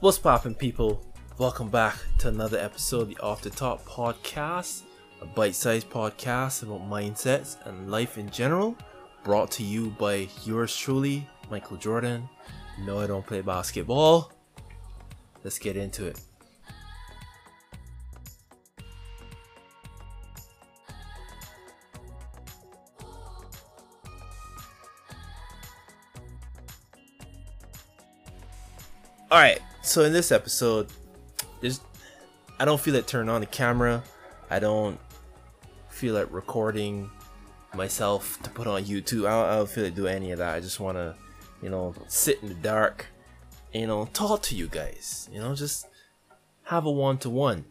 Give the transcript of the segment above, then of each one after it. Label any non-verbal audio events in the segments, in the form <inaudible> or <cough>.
What's poppin', people? Welcome back to another episode of the Off the Top podcast, a bite sized podcast about mindsets and life in general, brought to you by yours truly, Michael Jordan. No, I don't play basketball. Let's get into it. All right, so in this episode, there's I don't feel like turning on the camera. I don't feel like recording myself to put on YouTube. I don't, I don't feel like do any of that. I just want to, you know, sit in the dark, you know, talk to you guys. You know, just have a one to one.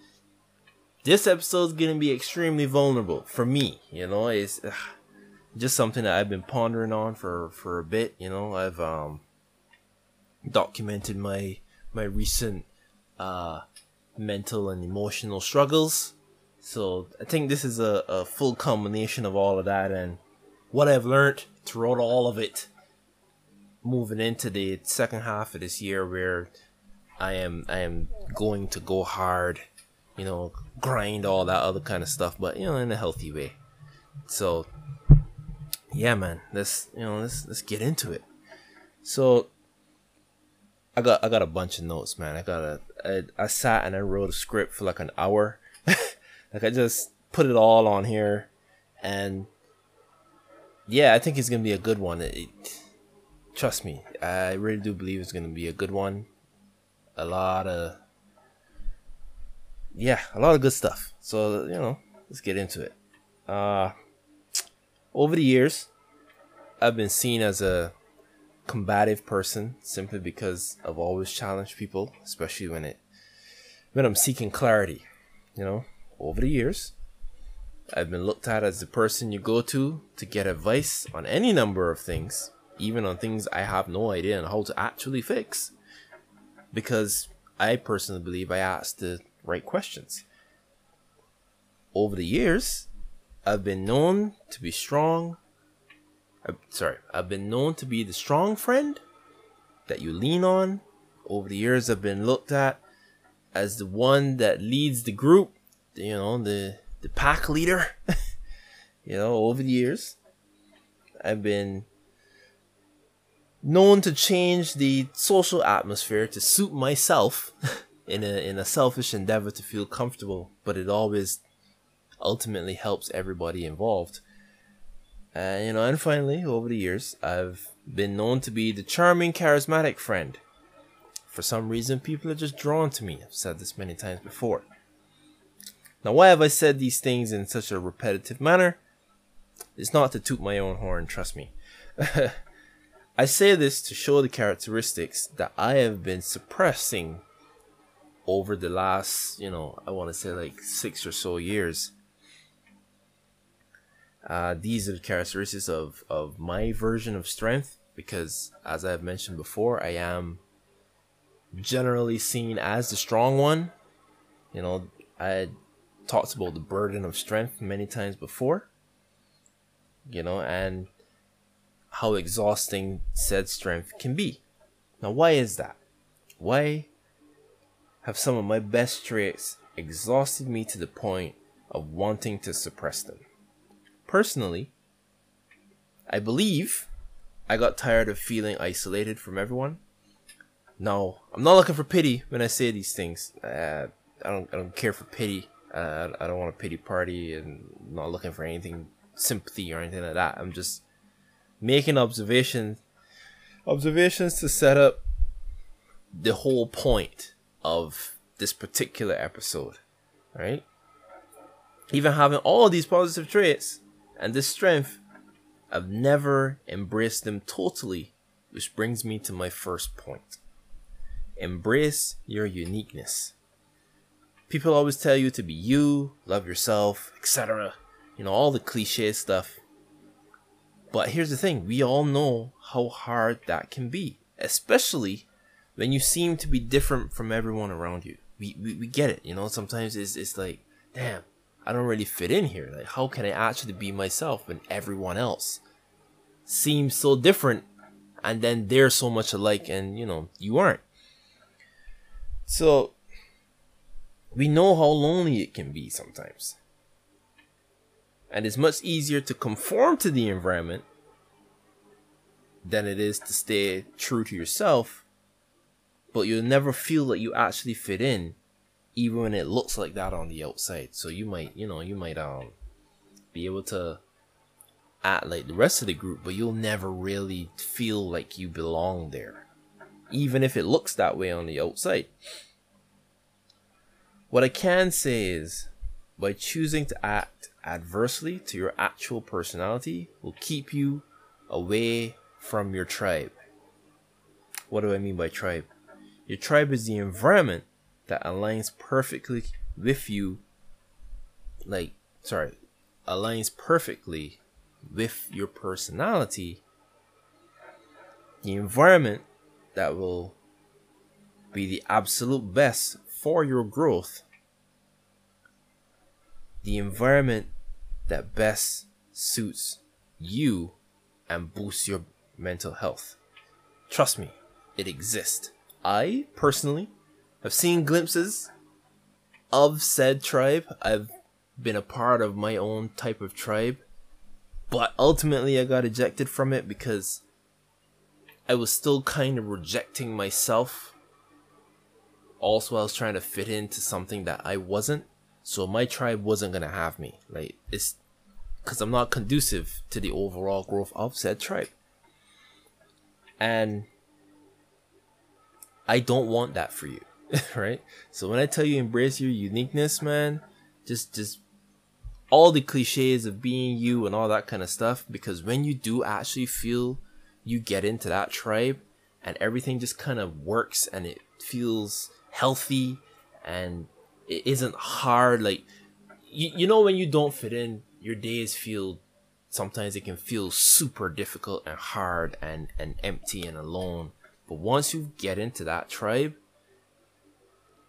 This episode is gonna be extremely vulnerable for me. You know, it's ugh, just something that I've been pondering on for for a bit. You know, I've um documented my my recent uh, mental and emotional struggles. So I think this is a, a full combination of all of that and what I've learned throughout all of it. Moving into the second half of this year, where I am I am going to go hard, you know, grind all that other kind of stuff, but you know, in a healthy way. So yeah, man, let's you know let's let's get into it. So I got I got a bunch of notes, man. I got a I, I sat and I wrote a script for like an hour. <laughs> like I just put it all on here, and yeah, I think it's gonna be a good one. It, trust me, I really do believe it's gonna be a good one. A lot of yeah, a lot of good stuff. So you know, let's get into it. Uh, over the years, I've been seen as a combative person simply because I've always challenged people, especially when it when I'm seeking clarity. You know, over the years, I've been looked at as the person you go to to get advice on any number of things, even on things I have no idea on how to actually fix. Because I personally believe I ask the right questions. Over the years, I've been known to be strong, I'm sorry, I've been known to be the strong friend that you lean on. Over the years, I've been looked at as the one that leads the group, you know, the the pack leader. <laughs> you know, over the years, I've been known to change the social atmosphere to suit myself <laughs> in a in a selfish endeavor to feel comfortable, but it always ultimately helps everybody involved. Uh, you know, and finally, over the years, I've been known to be the charming, charismatic friend. For some reason, people are just drawn to me. I've said this many times before. Now, why have I said these things in such a repetitive manner? It's not to toot my own horn, trust me. <laughs> I say this to show the characteristics that I have been suppressing over the last, you know, I want to say like six or so years. Uh, these are the characteristics of, of my version of strength because, as I've mentioned before, I am generally seen as the strong one. You know, I talked about the burden of strength many times before. You know, and how exhausting said strength can be. Now, why is that? Why have some of my best traits exhausted me to the point of wanting to suppress them? Personally, I believe I got tired of feeling isolated from everyone. No, I'm not looking for pity when I say these things. Uh, I don't. I don't care for pity. Uh, I don't want a pity party, and not looking for anything sympathy or anything like that. I'm just making observations, observations to set up the whole point of this particular episode, right? Even having all these positive traits, and this strength, I've never embraced them totally, which brings me to my first point. Embrace your uniqueness. People always tell you to be you, love yourself, etc. You know, all the cliche stuff. But here's the thing we all know how hard that can be, especially when you seem to be different from everyone around you. We, we, we get it, you know, sometimes it's, it's like, damn, I don't really fit in here. Like, how can I actually be myself when everyone else seems so different and then they're so much alike and, you know, you aren't? So we know how lonely it can be sometimes. And it's much easier to conform to the environment than it is to stay true to yourself. But you'll never feel that you actually fit in, even when it looks like that on the outside. So you might, you know, you might um be able to act like the rest of the group, but you'll never really feel like you belong there, even if it looks that way on the outside. What I can say is, by choosing to act adversely to your actual personality, will keep you away from your tribe. What do I mean by tribe? Your tribe is the environment that aligns perfectly with you, like, sorry, aligns perfectly with your personality. The environment that will be the absolute best for your growth. The environment that best suits you and boosts your mental health. Trust me, it exists. I personally have seen glimpses of said tribe. I've been a part of my own type of tribe, but ultimately I got ejected from it because I was still kind of rejecting myself. Also, I was trying to fit into something that I wasn't. So my tribe wasn't gonna have me. Like it's because I'm not conducive to the overall growth of said tribe. And I don't want that for you, <laughs> right? So when I tell you embrace your uniqueness, man, just just all the cliches of being you and all that kind of stuff because when you do actually feel you get into that tribe and everything just kind of works and it feels healthy and it isn't hard like you, you know when you don't fit in your days feel sometimes it can feel super difficult and hard and and empty and alone but once you get into that tribe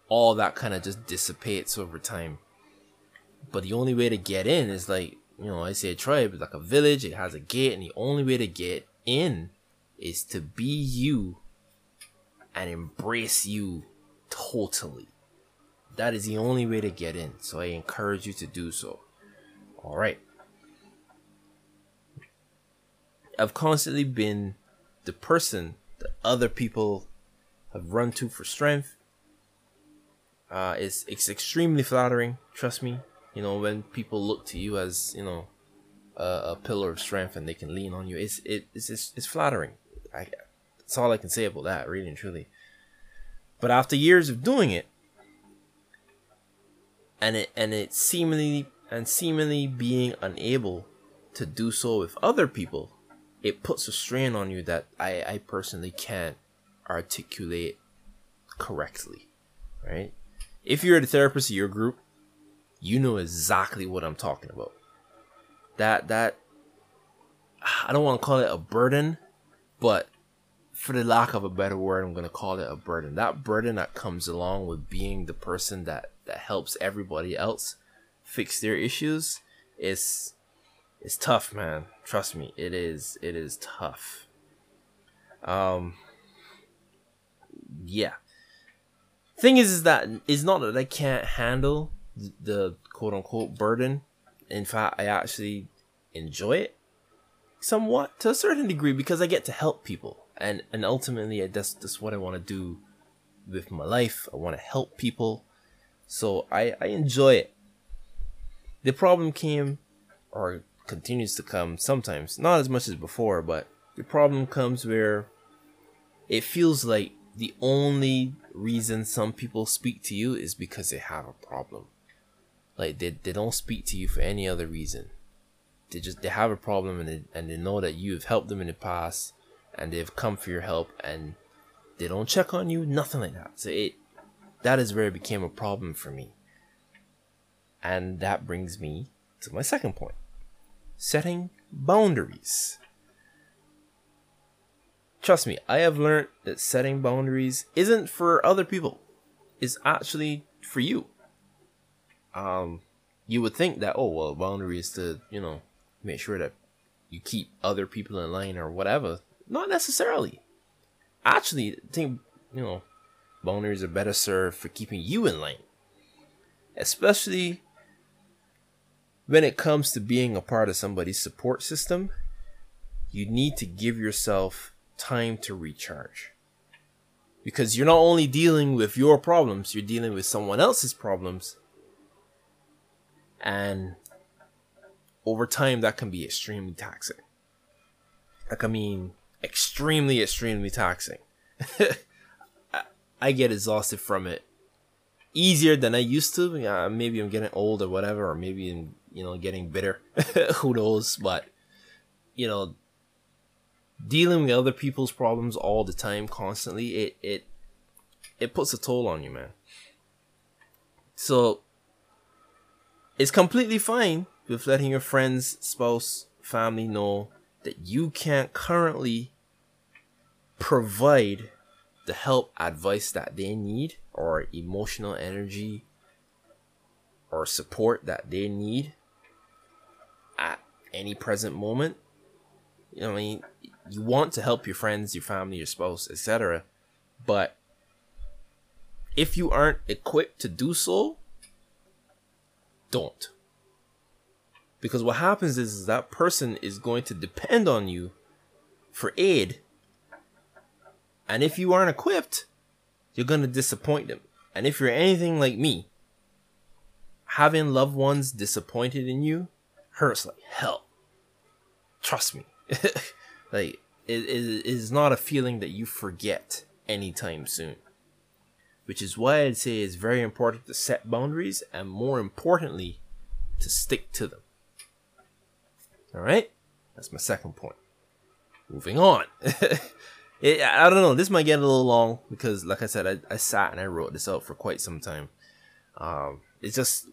all that kind of just dissipates over time but the only way to get in is like, you know, I say a tribe is like a village, it has a gate, and the only way to get in is to be you and embrace you totally. That is the only way to get in. So I encourage you to do so. All right. I've constantly been the person that other people have run to for strength. Uh, it's it's extremely flattering. Trust me. You know, when people look to you as you know a, a pillar of strength and they can lean on you, it's it, it's it's, it's flattering. I, that's all I can say about that, really and truly. But after years of doing it, and it and it seemingly and seemingly being unable to do so with other people, it puts a strain on you that I, I personally can't articulate correctly. Right? If you're the therapist of your group, you know exactly what I'm talking about. That that I don't want to call it a burden, but for the lack of a better word, I'm gonna call it a burden. That burden that comes along with being the person that that helps everybody else fix their issues is it's tough, man. Trust me, it is it is tough. Um yeah. Thing is is that it's not that I can't handle the quote unquote burden. In fact, I actually enjoy it somewhat to a certain degree because I get to help people, and and ultimately that's that's what I want to do with my life. I want to help people, so I I enjoy it. The problem came, or continues to come sometimes, not as much as before, but the problem comes where it feels like the only reason some people speak to you is because they have a problem. Like they, they don't speak to you for any other reason. They just they have a problem and they, and they know that you have helped them in the past and they've come for your help and they don't check on you, nothing like that. So it that is where it became a problem for me. And that brings me to my second point. Setting boundaries. Trust me, I have learned that setting boundaries isn't for other people. It's actually for you um, you would think that oh well, boundary is to you know make sure that you keep other people in line or whatever. Not necessarily. Actually, think you know boundaries are better served for keeping you in line. Especially when it comes to being a part of somebody's support system, you need to give yourself time to recharge. Because you're not only dealing with your problems, you're dealing with someone else's problems. And over time, that can be extremely taxing. Like, I mean, extremely, extremely taxing. <laughs> I get exhausted from it easier than I used to. Yeah, maybe I'm getting old or whatever, or maybe I'm, you know, getting bitter. <laughs> Who knows? But, you know, dealing with other people's problems all the time, constantly, it, it, it puts a toll on you, man. So, it's completely fine with letting your friends, spouse, family know that you can't currently provide the help, advice that they need, or emotional energy or support that they need at any present moment. You know, I mean, you want to help your friends, your family, your spouse, etc. But if you aren't equipped to do so, don't. Because what happens is, is that person is going to depend on you for aid. And if you aren't equipped, you're going to disappoint them. And if you're anything like me, having loved ones disappointed in you hurts like hell. Trust me. <laughs> like, it, it is not a feeling that you forget anytime soon. Which is why I'd say it's very important to set boundaries and more importantly, to stick to them. Alright? That's my second point. Moving on. <laughs> it, I don't know. This might get a little long because, like I said, I, I sat and I wrote this out for quite some time. Um, it's just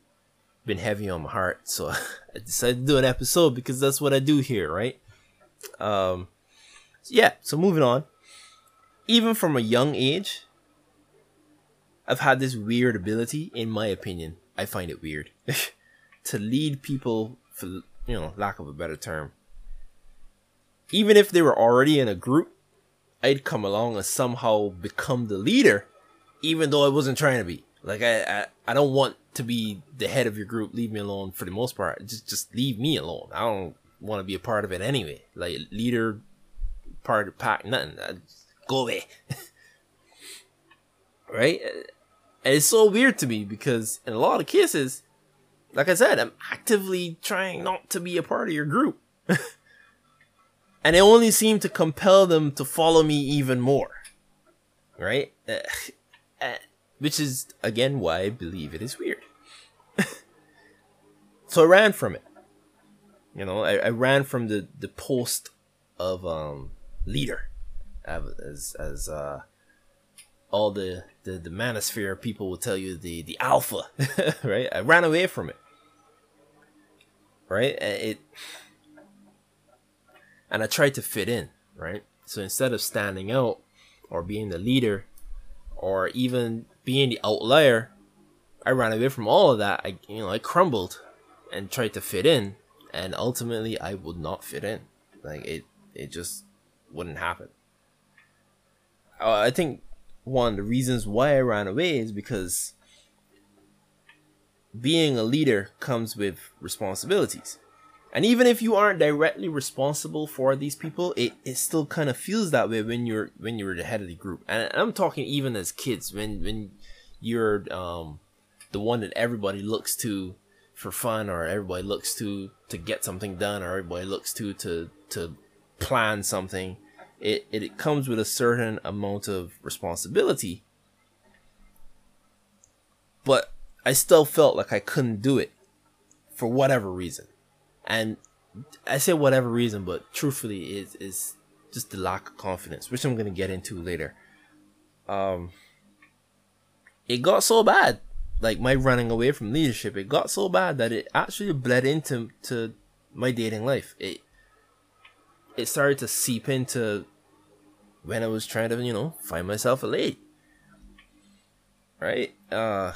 been heavy on my heart, so <laughs> I decided to do an episode because that's what I do here, right? Um, yeah. So moving on. Even from a young age, I've had this weird ability, in my opinion. I find it weird <laughs> to lead people, for you know, lack of a better term. Even if they were already in a group, I'd come along and somehow become the leader, even though I wasn't trying to be. Like I, I, I don't want to be the head of your group. Leave me alone for the most part. Just, just leave me alone. I don't want to be a part of it anyway. Like leader, part of pack, nothing. I go away. <laughs> right? And it's so weird to me because in a lot of cases, like I said, I'm actively trying not to be a part of your group. <laughs> and it only seemed to compel them to follow me even more right uh, <laughs> which is again why i believe it is weird so i ran from it you know i, I ran from the the post of um leader as as uh all the the, the manosphere people will tell you the the alpha <laughs> right i ran away from it right it and I tried to fit in, right? So instead of standing out or being the leader or even being the outlier, I ran away from all of that. I you know, I crumbled and tried to fit in and ultimately I would not fit in. Like it it just wouldn't happen. Uh, I think one of the reasons why I ran away is because being a leader comes with responsibilities. And even if you aren't directly responsible for these people, it, it still kind of feels that way when you're when you're the head of the group. And I'm talking even as kids when when you're um the one that everybody looks to for fun or everybody looks to to get something done or everybody looks to to to plan something it, it, it comes with a certain amount of responsibility. But i still felt like i couldn't do it for whatever reason. And I say whatever reason, but truthfully, is is just the lack of confidence, which I'm gonna get into later. Um, it got so bad, like my running away from leadership. It got so bad that it actually bled into to my dating life. It it started to seep into when I was trying to, you know, find myself a lady. Right? Uh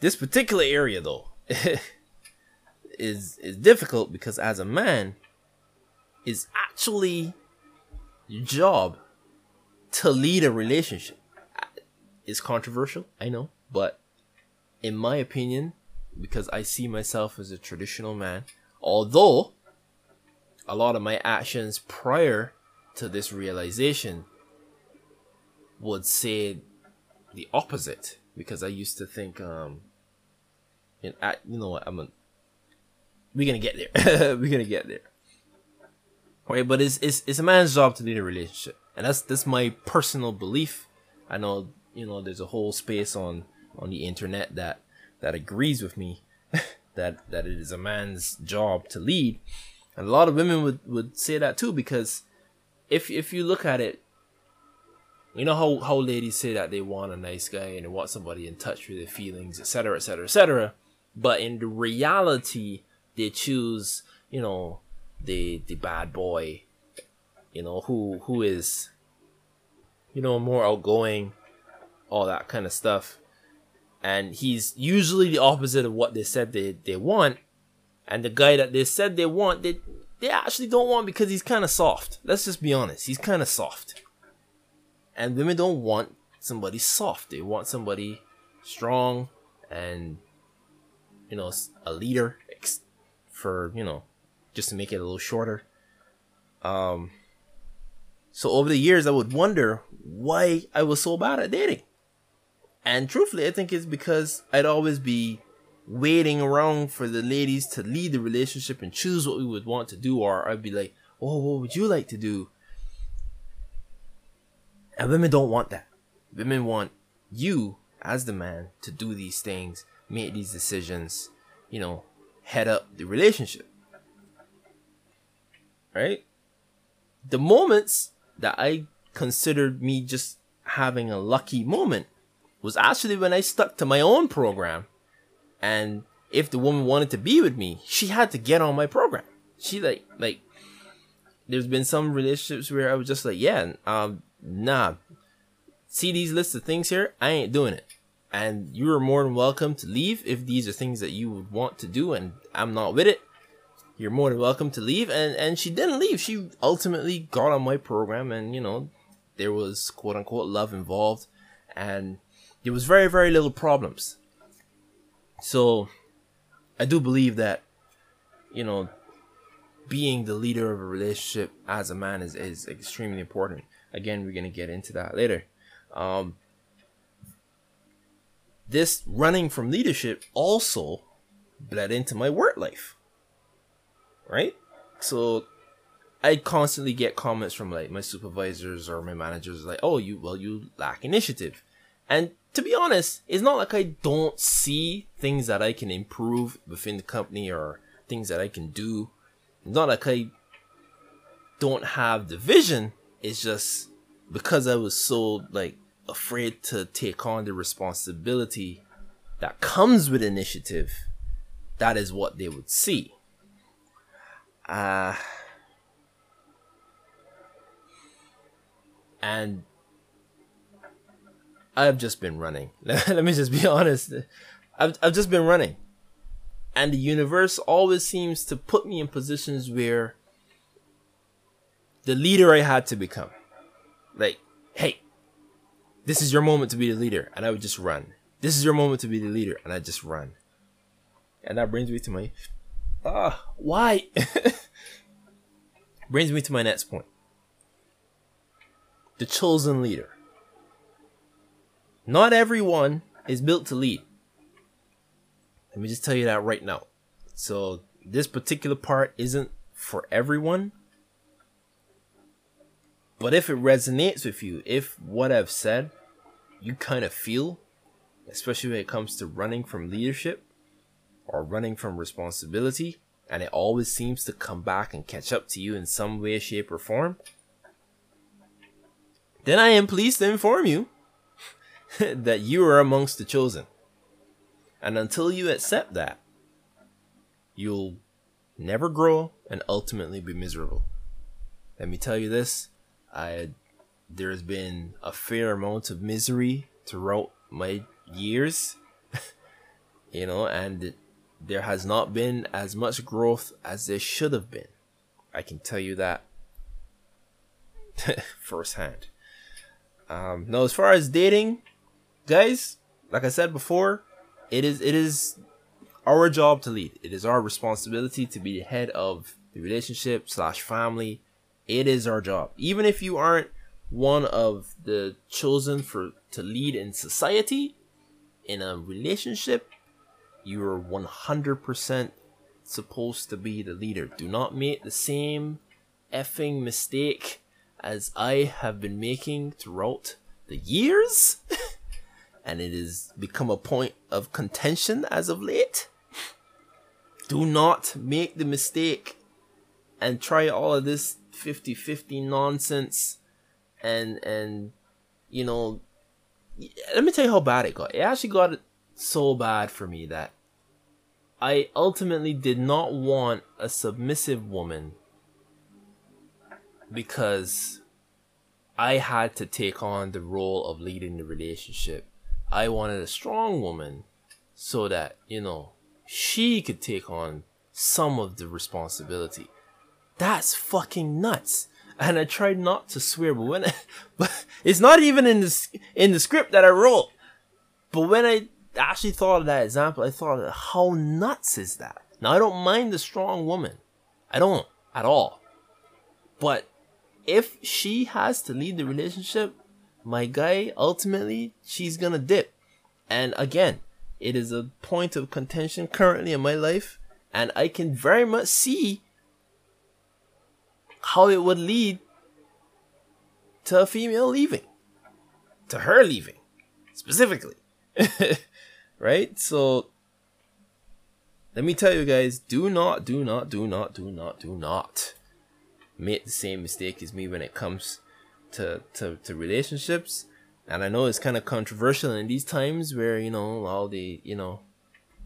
this particular area though <laughs> is is difficult because as a man, is actually your job to lead a relationship. is controversial, I know, but in my opinion, because I see myself as a traditional man, although a lot of my actions prior to this realization would say the opposite. Because I used to think um in you know what I'm a, we're gonna get there. <laughs> We're gonna get there. Right but it's, it's it's a man's job to lead a relationship. And that's that's my personal belief. I know you know there's a whole space on on the internet that that agrees with me <laughs> that that it is a man's job to lead. And a lot of women would would say that too because if if you look at it you know how how ladies say that they want a nice guy and they want somebody in touch with their feelings etc etc etc but in the reality they choose you know the the bad boy you know who who is you know more outgoing all that kind of stuff and he's usually the opposite of what they said they, they want. And the guy that they said they want they they actually don't want because he's kind of soft. Let's just be honest he's kind of soft. And women don't want somebody soft. They want somebody strong and you know a leader for you know just to make it a little shorter. Um so over the years i would wonder why i was so bad at dating and truthfully, I think it's because I'd always be waiting around for the ladies to lead the relationship and choose what we would want to do, or I'd be like, oh, what would you like to do? And women don't want that. Women want you, as the man, to do these things, make these decisions, you know, head up the relationship. Right? The moments that I considered me just having a lucky moment was actually when I stuck to my own program. And if the woman wanted to be with me, she had to get on my program. She like like there's been some relationships where I was just like, yeah, um, nah. See these lists of things here? I ain't doing it. And you are more than welcome to leave if these are things that you would want to do and I'm not with it. You're more than welcome to leave. And and she didn't leave. She ultimately got on my program and you know, there was quote unquote love involved. And there was very very little problems. So i do believe that you know being the leader of a relationship as a man is, is extremely important. Again we're to get into that later. Um, this running from leadership also bled into my work life right? So i constantly get comments from like my supervisors or my managers like oh you well you lack initiative and to be honest, it's not like I don't see things that I can improve within the company or things that I can do. It's not like I don't have the vision. It's just because I was so like afraid to take on the responsibility that comes with initiative. That is what they would see. Uh, and I've just been running. <laughs> Let me just be honest. I've, I've just been running. And the universe always seems to put me in positions where the leader I had to become. Like, hey, this is your moment to be the leader. And I would just run. This is your moment to be the leader. And I just run. And that brings me to my. Ah, why? <laughs> brings me to my next point. The chosen leader. Not everyone is built to lead. Let me just tell you that right now. So, this particular part isn't for everyone. But if it resonates with you, if what I've said you kind of feel, especially when it comes to running from leadership or running from responsibility, and it always seems to come back and catch up to you in some way, shape, or form, then I am pleased to inform you <laughs> that you are amongst the chosen. And until you accept that, you'll never grow and ultimately be miserable. Let me tell you this, I there's been a fair amount of misery throughout my years, <laughs> you know, and there has not been as much growth as there should have been. I can tell you that <laughs> firsthand. Um, now, as far as dating, guys, like I said before, it is it is our job to lead. It is our responsibility to be the head of the relationship slash family. It is our job. Even if you aren't one of the chosen for to lead in society, in a relationship, you are 100% supposed to be the leader. Do not make the same effing mistake as I have been making throughout the years. <laughs> and it has become a point of contention as of late. Do not make the mistake and try all of this 50-50 nonsense and and you know let me tell you how bad it got. It actually got so bad for me that I ultimately did not want a submissive woman because I had to take on the role of leading the relationship. I wanted a strong woman so that, you know, she could take on some of the responsibility. That's fucking nuts. And I tried not to swear, but when I, <laughs> but it's not even in the in the script that I wrote. But when I actually thought of that example, I thought, how nuts is that? Now I don't mind the strong woman, I don't at all. But if she has to lead the relationship, my guy, ultimately, she's gonna dip. And again, it is a point of contention currently in my life, and I can very much see how it would lead to a female leaving, to her leaving, specifically. <laughs> right? So, let me tell you guys do not, do not, do not, do not, do not make the same mistake as me when it comes to, to, to relationships. And I know it's kind of controversial in these times where, you know, all the, you know,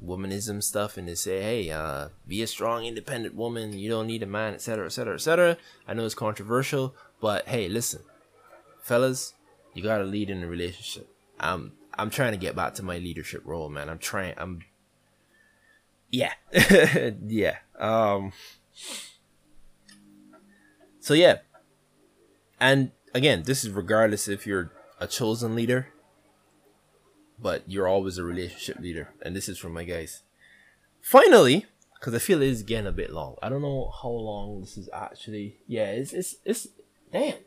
womanism stuff and they say, hey, uh, be a strong, independent woman. You don't need a man, etc., etc., etc. I know it's controversial, but hey, listen, fellas, you gotta lead in a relationship. I'm I'm trying to get back to my leadership role, man. I'm trying. I'm yeah, <laughs> yeah. Um. So yeah, and again, this is regardless if you're a chosen leader but you're always a relationship leader. And this is from my guys. Finally, because I feel it is getting a bit long. I don't know how long this is actually. Yeah, it's it's it's damn.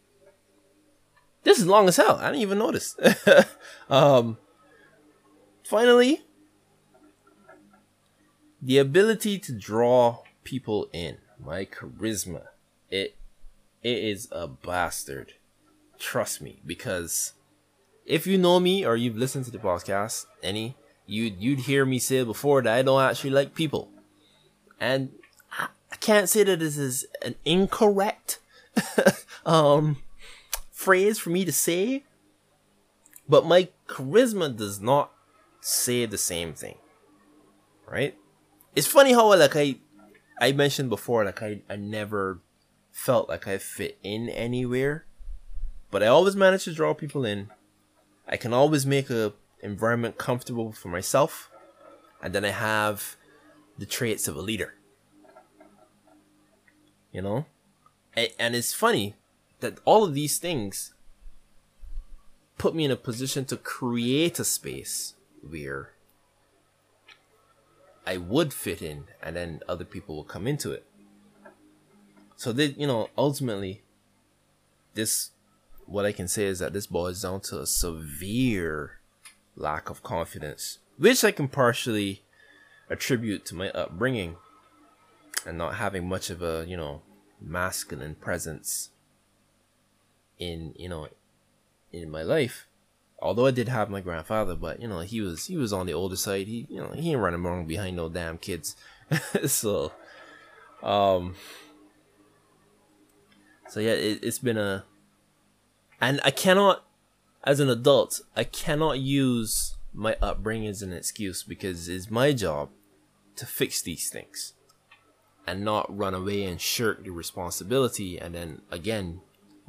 This is long as hell. I didn't even notice. <laughs> um. Finally, the ability to draw people in, my charisma, it it is a bastard. Trust me, because if you know me or you've listened to the podcast, any, you'd you'd hear me say before that I don't actually like people, and I, I can't say that this is an incorrect <laughs> um phrase for me to say, but my charisma does not say the same thing, right? It's funny how like I I mentioned before like I I never felt like I fit in anywhere, but I always manage to draw people in I can always make a environment comfortable for myself, and then I have the traits of a leader. You know, and it's funny that all of these things put me in a position to create a space where I would fit in, and then other people will come into it. So that you know, ultimately, this what I can say is that this boils down to a severe lack of confidence, which I can partially attribute to my upbringing and not having much of a, you know, masculine presence in, you know, in my life. Although I did have my grandfather, but you know, he was he was on the older side. He you know, he ain't running around behind no damn kids. <laughs> so um so yeah, it, it's been a and I cannot, as an adult, I cannot use my upbringing as an excuse because it's my job to fix these things and not run away and shirk the responsibility and then again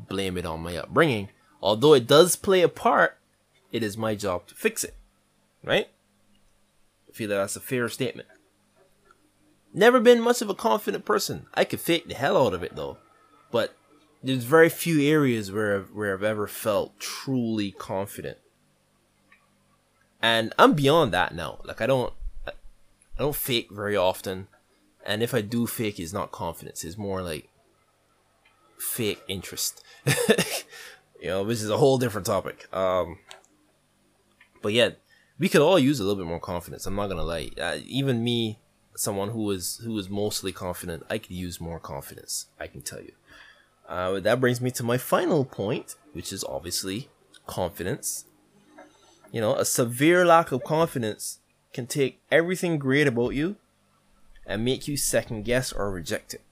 blame it on my upbringing. Although it does play a part, it is my job to fix it. Right? I feel that that's a fair statement. Never been much of a confident person. I could fake the hell out of it though. But there's very few areas where I've, where I've ever felt truly confident. and I'm beyond that now. Like I don't, I don't fake very often, and if I do fake, it's not confidence. It's more like fake interest. <laughs> you know, which is a whole different topic. Um, but yeah, we could all use a little bit more confidence. I'm not gonna lie. Uh, even me, someone who is who is mostly confident, I could use more confidence. I can tell you. Uh, that brings me to my final point, which is obviously confidence. You know, a severe lack of confidence can take everything great about you and make you second guess or reject it.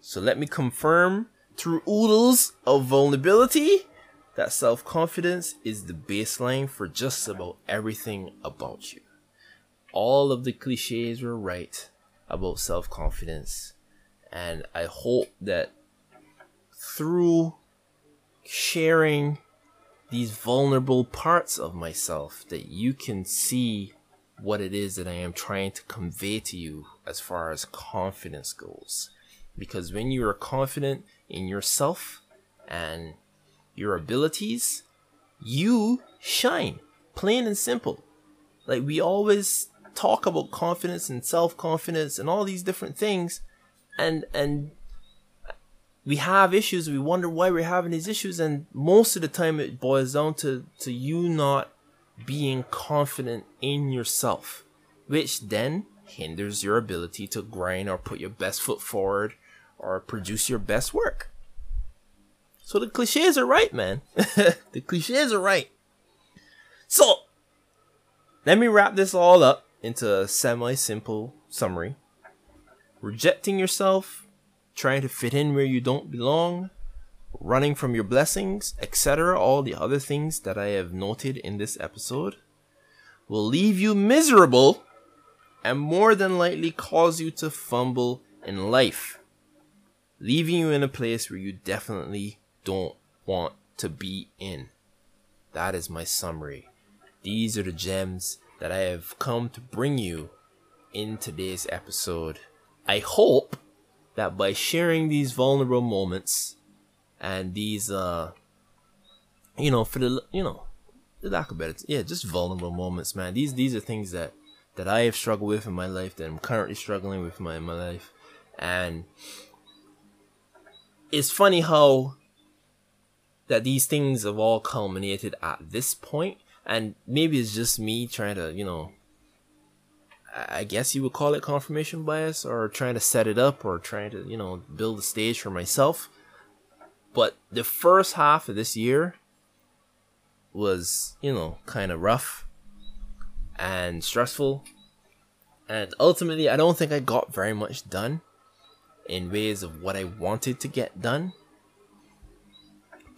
So let me confirm through oodles of vulnerability that self confidence is the baseline for just about everything about you. All of the cliches were right about self confidence, and I hope that through sharing these vulnerable parts of myself that you can see what it is that I am trying to convey to you as far as confidence goes. Because when you are confident in yourself and your abilities, you shine. Plain and simple. Like we always talk about confidence and self-confidence and all these different things and and we have issues we wonder why we're having these issues and most of the time it boils down to to you not being confident in yourself which then hinders your ability to grind or put your best foot forward or produce your best work. So the cliches are right man. <laughs> The cliches are right. So let me wrap this all up into a semi simple summary. Rejecting yourself trying to fit in where you don't belong, running from your blessings, etc., all the other things that I have noted in this episode, will leave you miserable and more than likely cause you to fumble in life, leaving you in a place where you definitely don't want to be in. That is my summary. These are the gems that I have come to bring you in today's episode. I hope that by sharing these vulnerable moments and these uh you know for the you know the lack of better yeah just vulnerable moments man. These these are things that that I have struggled with in my life that I'm currently struggling with in my, in my life. And it's funny how that these things have all culminated at this point. And maybe it's just me trying to you know I guess you would call it confirmation bias or trying to set it up or trying to, you know, build a stage for myself. But the first half of this year was, you know, kind of rough and stressful. And ultimately, I don't think I got very much done in ways of what I wanted to get done.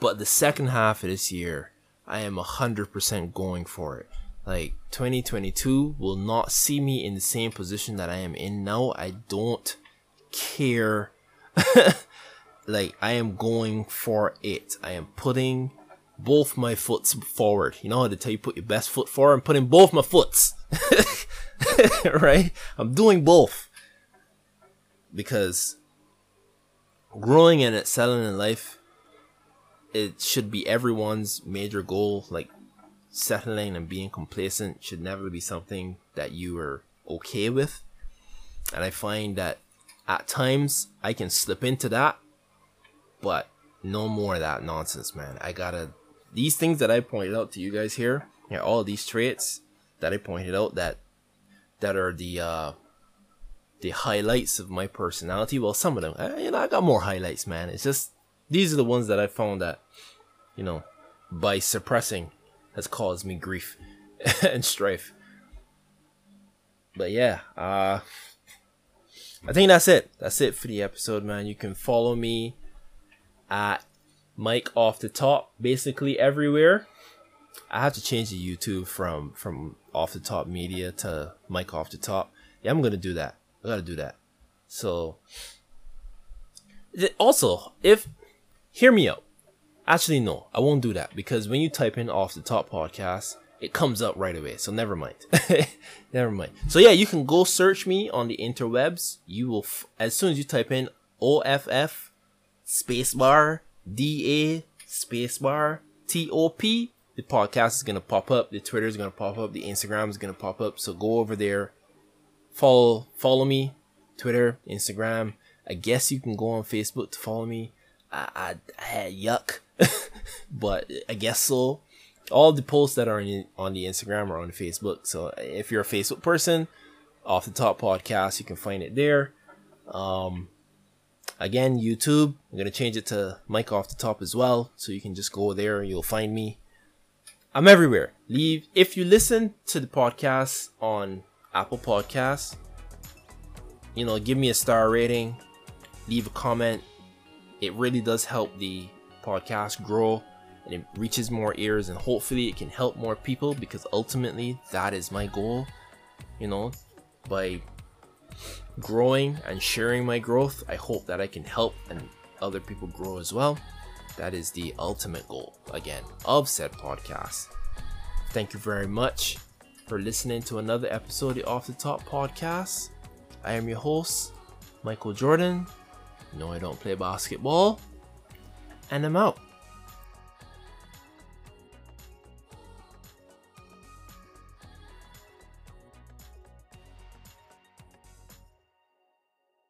But the second half of this year, I am 100% going for it. Like 2022 will not see me in the same position that I am in now. I don't care. <laughs> like I am going for it. I am putting both my foots forward. You know how to tell you put your best foot forward? I'm putting both my foots. <laughs> right? I'm doing both. Because growing and excelling in life it should be everyone's major goal. Like settling and being complacent should never be something that you are okay with. And I find that at times I can slip into that, but no more of that nonsense, man. I gotta, these things that I pointed out to you guys here, yeah, all these traits that I pointed out that, that are the, uh, the highlights of my personality. Well, some of them, you know, I got more highlights, man. It's just, these are the ones that I found that, you know, by suppressing has caused me grief <laughs> and strife. But yeah, uh I think that's it. That's it for the episode, man. You can follow me at Mike off the top basically everywhere. I have to change the YouTube from from off the top media to Mike off the top. Yeah, I'm gonna do that. I gotta do that. So also, if hear me out. Actually, no, I won't do that because when you type in off the top podcast, it comes up right away. So never mind. <laughs> never mind. So yeah, you can go search me on the interwebs. You will, f- as soon as you type in OFF spacebar DA spacebar TOP the podcast is gonna pop up, the Twitter is gonna pop up, the Instagram is gonna pop up. So go over there, follow follow me, Twitter, Instagram. I guess you can go on Facebook to follow me. I, I, had yuck, <laughs> but I guess so. All the posts that are in, on the Instagram are on Facebook. So if you're a Facebook person, off the top podcast, you can find it there. Um, again, YouTube. I'm gonna change it to Mike off the top as well, so you can just go there. And you'll find me. I'm everywhere. Leave if you listen to the podcast on Apple Podcasts. You know, give me a star rating, leave a comment. It really does help the podcast grow and it reaches more ears and hopefully it can help more people because ultimately that is my goal. You know, by growing and sharing my growth, I hope that I can help and other people grow as well. That is the ultimate goal, again, of said podcast. Thank you very much for listening to another episode of the Off the Top Podcast. I am your host, Michael Jordan. No, I don't play basketball. And I'm out.